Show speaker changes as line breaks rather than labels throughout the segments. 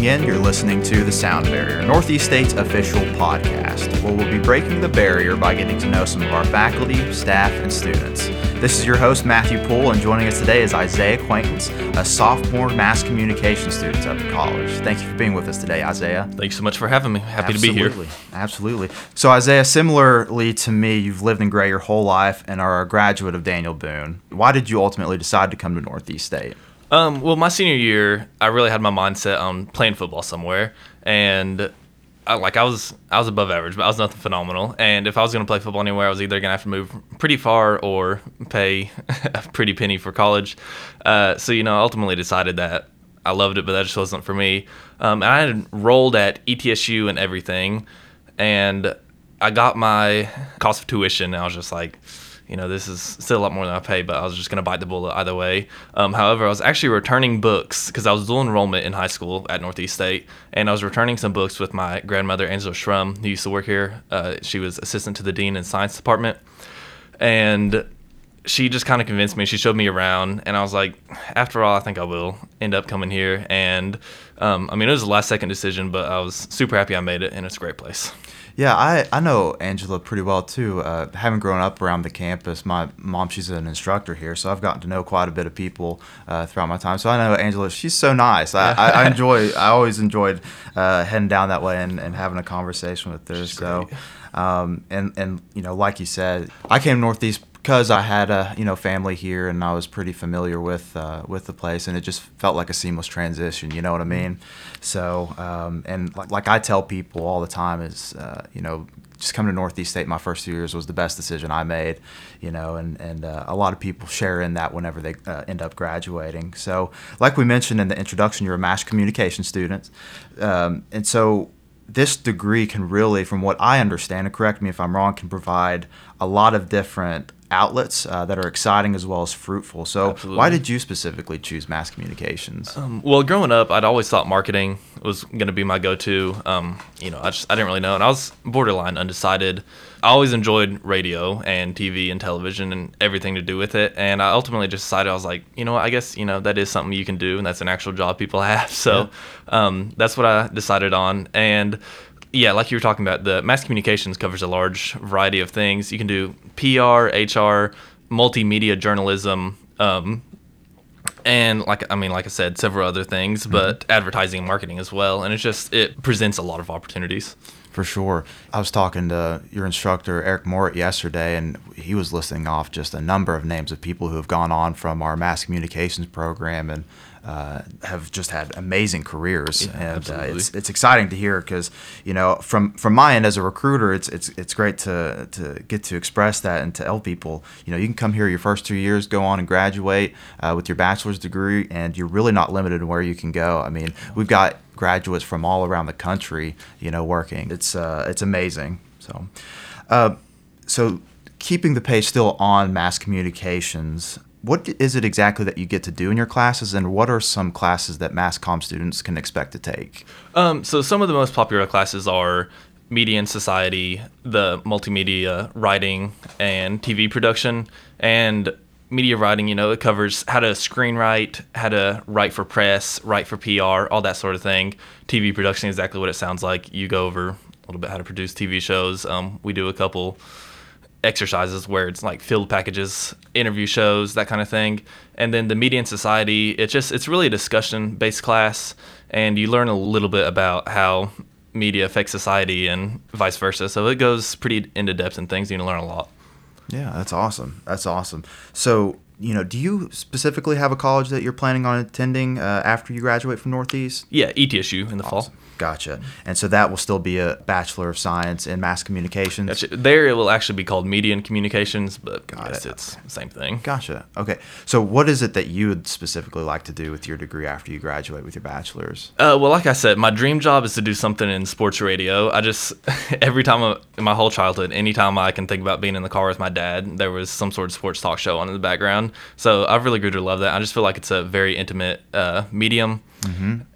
tuning in. You're listening to The Sound Barrier, Northeast State's official podcast, where we'll be breaking the barrier by getting to know some of our faculty, staff, and students. This is your host, Matthew Poole, and joining us today is Isaiah Quaintance, a sophomore mass communication student at the college. Thank you for being with us today, Isaiah.
Thanks so much for having me. Happy
Absolutely.
to be here.
Absolutely. So, Isaiah, similarly to me, you've lived in Gray your whole life and are a graduate of Daniel Boone. Why did you ultimately decide to come to Northeast State?
Um, well, my senior year, I really had my mindset on playing football somewhere, and I, like I was, I was above average, but I was nothing phenomenal. And if I was going to play football anywhere, I was either going to have to move pretty far or pay a pretty penny for college. Uh, so you know, I ultimately decided that I loved it, but that just wasn't for me. Um, and I had rolled at ETSU and everything, and I got my cost of tuition. And I was just like you know, this is still a lot more than I pay, but I was just going to bite the bullet either way. Um, however, I was actually returning books because I was dual enrollment in high school at Northeast State, and I was returning some books with my grandmother, Angela Shrum, who used to work here. Uh, she was assistant to the dean in science department. And she just kind of convinced me. She showed me around, and I was like, after all, I think I will end up coming here. And um, I mean, it was a last second decision, but I was super happy I made it, and it's a great place.
Yeah, I, I know Angela pretty well too. Uh, having grown up around the campus, my mom she's an instructor here, so I've gotten to know quite a bit of people uh, throughout my time. So I know Angela; she's so nice. I, I, I enjoy. I always enjoyed uh, heading down that way and, and having a conversation with her.
She's
so, um, and and you know, like you said, I came Northeast because I had a you know family here and I was pretty familiar with uh, with the place and it just felt like a seamless transition. You know what I mean? So um, and like, like I tell people all the time is uh, you know just coming to Northeast State my first two years was the best decision I made. You know and and uh, a lot of people share in that whenever they uh, end up graduating. So like we mentioned in the introduction, you're a mass communication student, um, and so this degree can really, from what I understand, and correct me if I'm wrong, can provide a lot of different outlets uh, that are exciting as well as fruitful. So,
Absolutely.
why did you specifically choose mass communications?
Um, well, growing up, I'd always thought marketing was going to be my go-to. Um, you know, I just I didn't really know, and I was borderline undecided. I always enjoyed radio and TV and television and everything to do with it, and I ultimately just decided I was like, you know, I guess you know that is something you can do, and that's an actual job people have. So um, that's what I decided on, and yeah, like you were talking about, the mass communications covers a large variety of things. You can do PR, HR, multimedia journalism, um, and like I mean, like I said, several other things, but advertising and marketing as well. And it's just it presents a lot of opportunities.
For sure. I was talking to your instructor, Eric Morit, yesterday, and he was listing off just a number of names of people who have gone on from our mass communications program and uh, have just had amazing careers.
Yeah,
and uh, it's, it's exciting to hear because, you know, from, from my end as a recruiter, it's, it's, it's great to, to get to express that and to tell people, you know, you can come here your first two years, go on and graduate uh, with your bachelor's degree, and you're really not limited in where you can go. I mean, we've got graduates from all around the country, you know, working. It's uh, it's amazing. So, uh, so keeping the pace still on mass communications. What is it exactly that you get to do in your classes, and what are some classes that mass comm students can expect to take?
Um, so some of the most popular classes are media and society, the multimedia writing and TV production, and media writing. You know, it covers how to screenwrite, how to write for press, write for PR, all that sort of thing. TV production, exactly what it sounds like. You go over a little bit how to produce TV shows. Um, we do a couple exercises where it's like field packages, interview shows, that kind of thing. And then the media and society, it's just it's really a discussion based class and you learn a little bit about how media affects society and vice versa. So it goes pretty into depth and things. You can learn a lot.
Yeah, that's awesome. That's awesome. So, you know, do you specifically have a college that you're planning on attending uh, after you graduate from Northeast?
Yeah, ETSU in the fall.
Gotcha. And so that will still be a Bachelor of Science in Mass Communications.
Gotcha. There it will actually be called media and communications, but
Got
yes,
it.
it's the same thing.
Gotcha. Okay. So, what is it that you would specifically like to do with your degree after you graduate with your bachelor's?
Uh, well, like I said, my dream job is to do something in sports radio. I just every time I, in my whole childhood, anytime I can think about being in the car with my dad, there was some sort of sports talk show on in the background. So I've really grew to love that. I just feel like it's a very intimate uh, medium,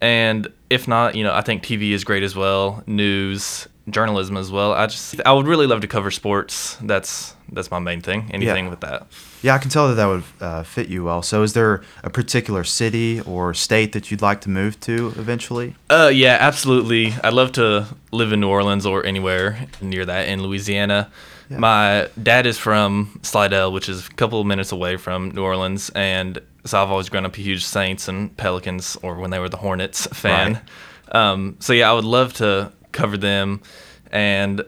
and if not, you know, I think TV is great as well. News, journalism as well. I just I would really love to cover sports. That's that's my main thing. Anything
Yeah.
with that.
Yeah, I can tell that that would uh, fit you well. So, is there a particular city or state that you'd like to move to eventually?
Uh, yeah, absolutely. I'd love to live in New Orleans or anywhere near that in Louisiana.
Yeah.
My dad is from Slidell, which is a couple of minutes away from New Orleans, and so I've always grown up a huge Saints and Pelicans, or when they were the Hornets fan. Um, so yeah, I would love to cover them, and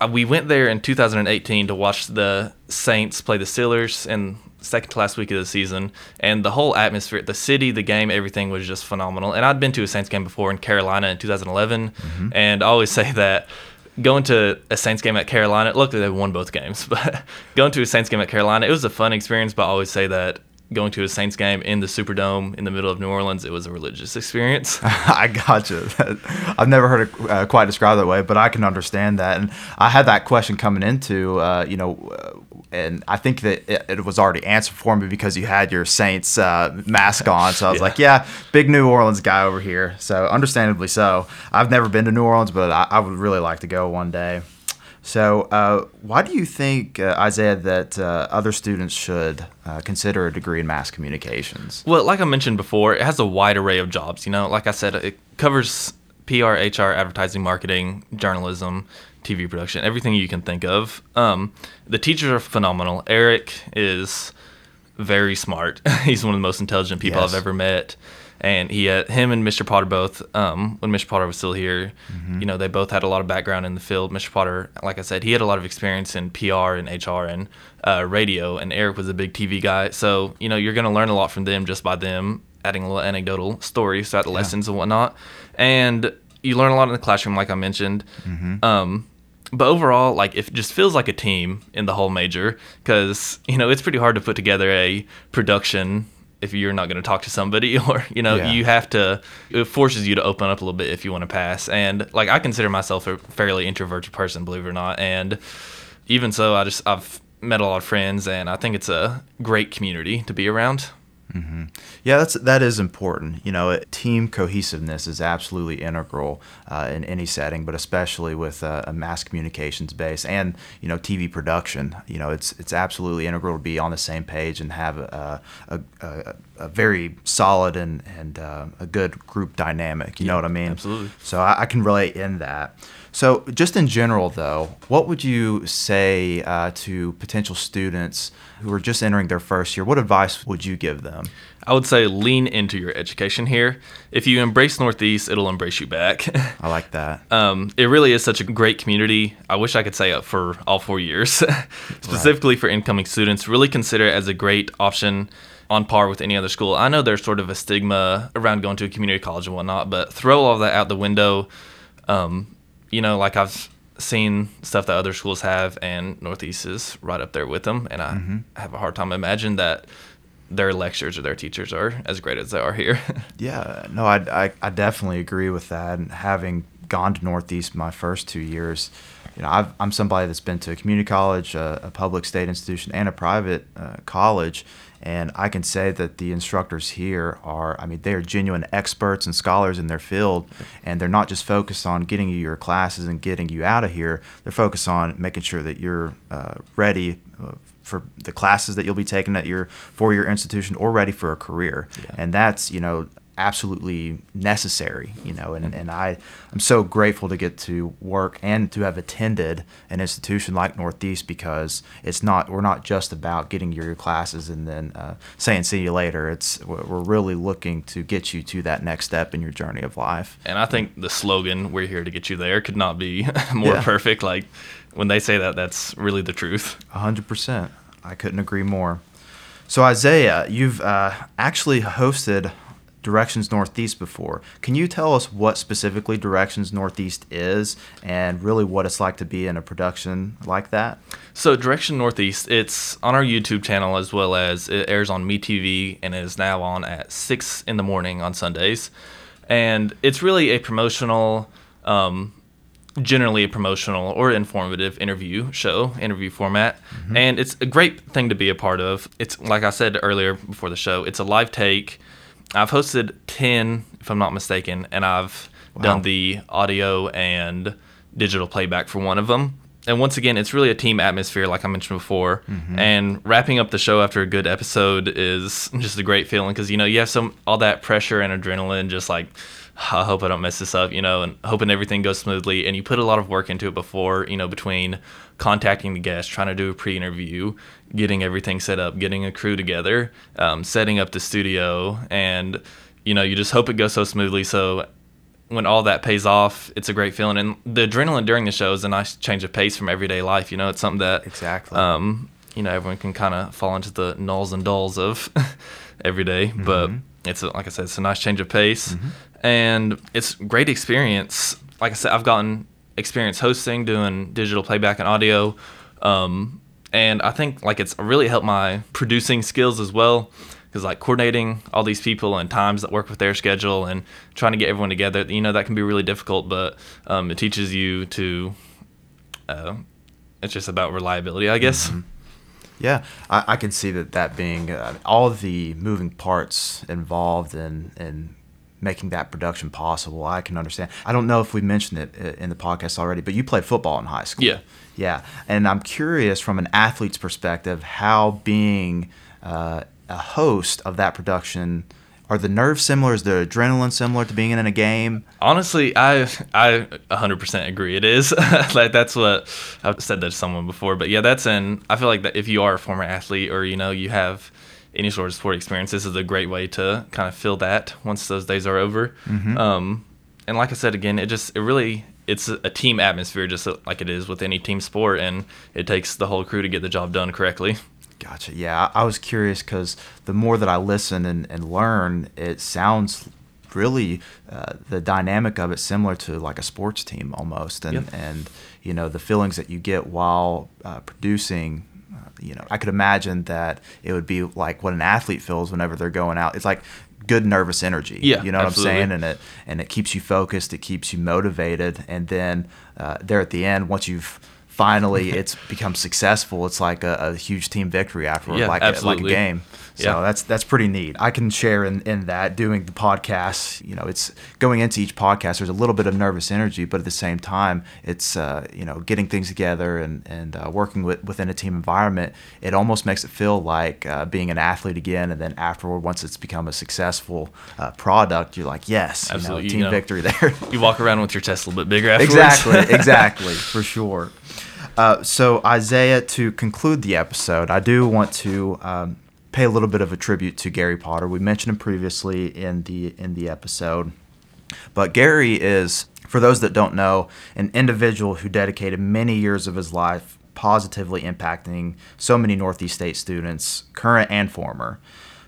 uh, we went there in 2018 to watch the Saints play the Steelers in second to last week of the season, and the whole atmosphere, the city, the game, everything was just phenomenal. And I'd been to a Saints game before in Carolina in 2011, and I always say that going to a Saints game at Carolina, luckily they won both games, but going to a Saints game at Carolina, it was a fun experience. But I always say that going to a Saints game in the Superdome in the middle of New Orleans, it was a religious experience.
I gotcha. I've never heard it uh, quite described that way, but I can understand that. And I had that question coming into, uh, you know, and I think that it, it was already answered for me because you had your Saints uh, mask on. So I was
Yeah.
like, yeah, big New Orleans guy over here. So understandably so. I've never been to New Orleans, but I, I would really like to go one day. So, uh, why do you think, uh, Isaiah, that uh, other students should uh, consider a degree in mass communications?
Well, like I mentioned before, it has a wide array of jobs. You know, like I said, it covers PR, HR, advertising, marketing, journalism, TV production, everything you can think of. Um, the teachers are phenomenal. Eric is very smart. He's one of the most intelligent people
Yes.
I've ever met. And he had him and Mr. Potter both, um, when Mr. Potter was still here, you know, they both had a lot of background in the field. Mr. Potter, like I said, he had a lot of experience in PR and HR and uh, radio, and Eric was a big TV guy. So, you know, you're going to learn a lot from them just by them adding a little anecdotal stories throughout the lessons and whatnot. And you learn a lot in the classroom, like I mentioned. Um, but overall, like it just feels like a team in the whole major because you know it's pretty hard to put together a production if you're not going to talk to somebody or you know
Yeah.
you have to it forces you to open up a little bit if you want to pass. And like i consider myself a fairly introverted person believe it or not. And even so i just i've met a lot of friends and i think it's a great community to be around
Yeah, that's that is important. You know, it- team cohesiveness is absolutely integral uh, in any setting, but especially with uh, a mass communications base and you know TV production. You know, it's it's absolutely integral to be on the same page and have a a, a, a very solid and and uh, a good group dynamic. You know what I mean?
absolutely.
So I, I can relate in that. So just in general, though, what would you say uh, to potential students who are just entering their first year? What advice would you give them?
i would say lean into your education here if you embrace northeast it'll embrace you back
I like that.
Um, it really is such a great community. I wish I could say it for all four years. Specifically for incoming students, really consider it as a great option on par with any other school. I know there's sort of a stigma around going to a community college and whatnot, but throw all that out the window. Um, you know, like I've seen stuff that other schools have, and Northeast is right up there with them. And I mm-hmm. have a hard time imagining that their lectures or their teachers are as great as they are here.
Yeah, no, I, I, I definitely agree with that. And having gone to Northeast my first two years, you know, I've, I'm somebody that's been to a community college, a, a public state institution, and a private uh, college. And I can say that the instructors here are, I mean, they are genuine experts and scholars in their field. And they're not just focused on getting you your classes and getting you out of here, they're focused on making sure that you're uh, ready uh, for the classes that you'll be taking at your four-year institution or ready for a career and that's you know absolutely necessary you know and, and i i'm so grateful to get to work and to have attended an institution like northeast because it's not we're not just about getting your classes and then uh, saying see you later it's we're really looking to get you to that next step in your journey of life
And I think the slogan "We're here to get you there" could not be more
Yeah.
perfect. Like when they say that, that's really the truth.
Hundred percent. I couldn't agree more. So Isaiah, you've uh, actually hosted Directions Northeast before. Can you tell us what specifically Directions Northeast is, and really what it's like to be in a production like that?
So Direction Northeast, it's on our YouTube channel as well as it airs on MeTV and it is now on at six in the morning on Sundays, and it's really a promotional. Um, generally a promotional or informative interview show, interview format. And it's a great thing to be a part of. It's like I said earlier before the show, it's a live take. I've hosted 10, if I'm not mistaken, and I've
Wow.
done the audio and digital playback for one of them. And once again, it's really a team atmosphere, like I mentioned before. Mm-hmm. And wrapping up the show after a good episode is just a great feeling because you know you have some all that pressure and adrenaline, just like I hope I don't mess this up, you know, and hoping everything goes smoothly. And you put a lot of work into it before, you know, between contacting the guest, trying to do a pre-interview, getting everything set up, getting a crew together, um, setting up the studio, and you know, you just hope it goes so smoothly. So when all that pays off, it's a great feeling. And the adrenaline during the show is a nice change of pace from everyday life. You know, it's something that
Exactly.
um, you know, everyone can kind of fall into the nulls and dulls of every day. But it's a, like I said, it's a nice change of pace, and it's great experience. Like I said, I've gotten experience hosting, doing digital playback and audio, um, and I think like it's really helped my producing skills as well. Because like coordinating all these people and times that work with their schedule and trying to get everyone together, you know, that can be really difficult. But um, it teaches you to. Uh, it's just about reliability, I guess.
Yeah, I, I can see that that being uh, all the moving parts involved in in making that production possible. I can understand. I don't know if we mentioned it in the podcast already, but you played football in high school.
Yeah.
yeah, and I'm curious from an athlete's perspective how being uh, a host of that production. Are the nerves similar? Is the adrenaline similar to being in a game?
Honestly, I I 100% agree. It is like that's what I've said that to someone before. But yeah, that's in. I feel like that if you are a former athlete or you know you have any sort of sport experience, this is a great way to kind of feel that once those days are over. Um, and like I said again, it just it really it's a team atmosphere just like it is with any team sport, and it takes the whole crew to get the job done correctly.
Gotcha. Yeah, I, I was curious because the more that I listen and, and learn, it sounds really uh, the dynamic of it similar to like a sports team almost, and
Yeah.
and you know the feelings that you get while uh, producing. You know, I could imagine that it would be like what an athlete feels whenever they're going out. It's like good nervous energy.
Yeah,
you know what
absolutely.
I'm saying, and it and it keeps you focused. It keeps you motivated, and then uh, there at the end, once you've finally it's become successful, it's like a, a huge team victory afterward,
Yeah,
like a, like a game. So
Yeah.
that's that's pretty neat. I can share in, in that doing the podcast. You know, it's going into each podcast. There's a little bit of nervous energy, but at the same time, it's uh, you know getting things together and and uh, working with within a team environment. It almost makes it feel like uh, being an athlete again. And then afterward, once it's become a successful uh, product, you're like, yes, you know,
Absolutely, you
team
know.
victory there.
You walk around with your chest a little bit bigger afterwards.
Exactly, exactly, for sure. Uh, so, Isaiah, to conclude the episode, I do want to um, pay a little bit of a tribute to Gary Potter. We mentioned him previously in the in the episode, but Gary is, for those that don't know, an individual who dedicated many years of his life positively impacting so many Northeast State students, current and former.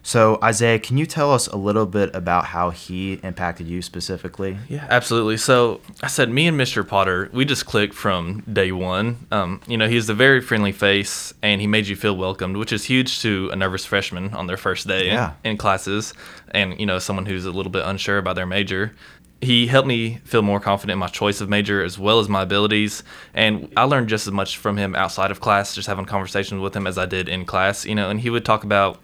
So, Isaiah, can you tell us a little bit about how he impacted you specifically?
Yeah, absolutely. So I said, me and Mr. Potter, we just clicked from day one. Um, you know, he's a very friendly face, and he made you feel welcomed, which is huge to a nervous freshman on their first day in- in, classes, and you know, someone who's a little bit unsure about their major. He helped me feel more confident in my choice of major as well as my abilities, and I learned just as much from him outside of class, just having conversations with him as I did in class. You know, and he would talk about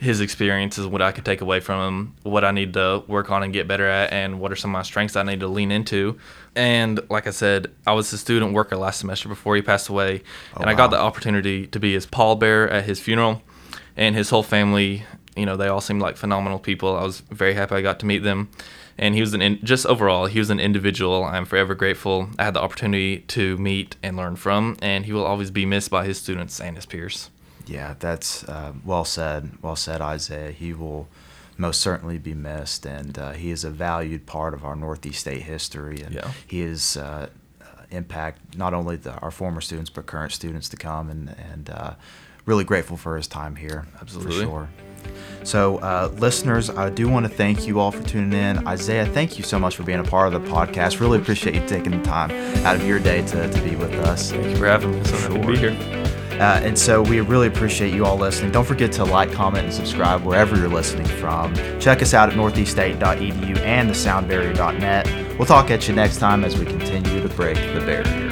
his experiences, what I could take away from him, what I need to work on and get better at, and what are some of my strengths I need to lean into. And like I said, I was a student worker last semester before he passed away, oh, and I got the opportunity to be his pallbearer at his funeral, and his whole family. You know, they all seemed like phenomenal people. I was very happy I got to meet them, and he was an in, just overall he was an individual. I'm forever grateful I had the opportunity to meet and learn from, and he will always be missed by his students and his peers.
Yeah, that's uh, well said. Well said, Isaiah. He will most certainly be missed, and uh, he is a valued part of our Northeast State history, and
Yeah.
he is uh, uh, impact not only the, our former students but current students to come, and and uh, really grateful for his time here.
Absolutely.
for sure. So, uh, listeners, I do want to thank you all for tuning in. Isaiah, thank you so much for being a part of the podcast. Really appreciate you taking the time out of your day to, to be with us.
Thank you for having me. So happy to be here.
Uh, and so we really appreciate you all listening. Don't forget to like, comment, and subscribe wherever you're listening from. Check us out at northeaststate.edu and thesoundbarrier.net. We'll talk at you next time as we continue to break the barrier.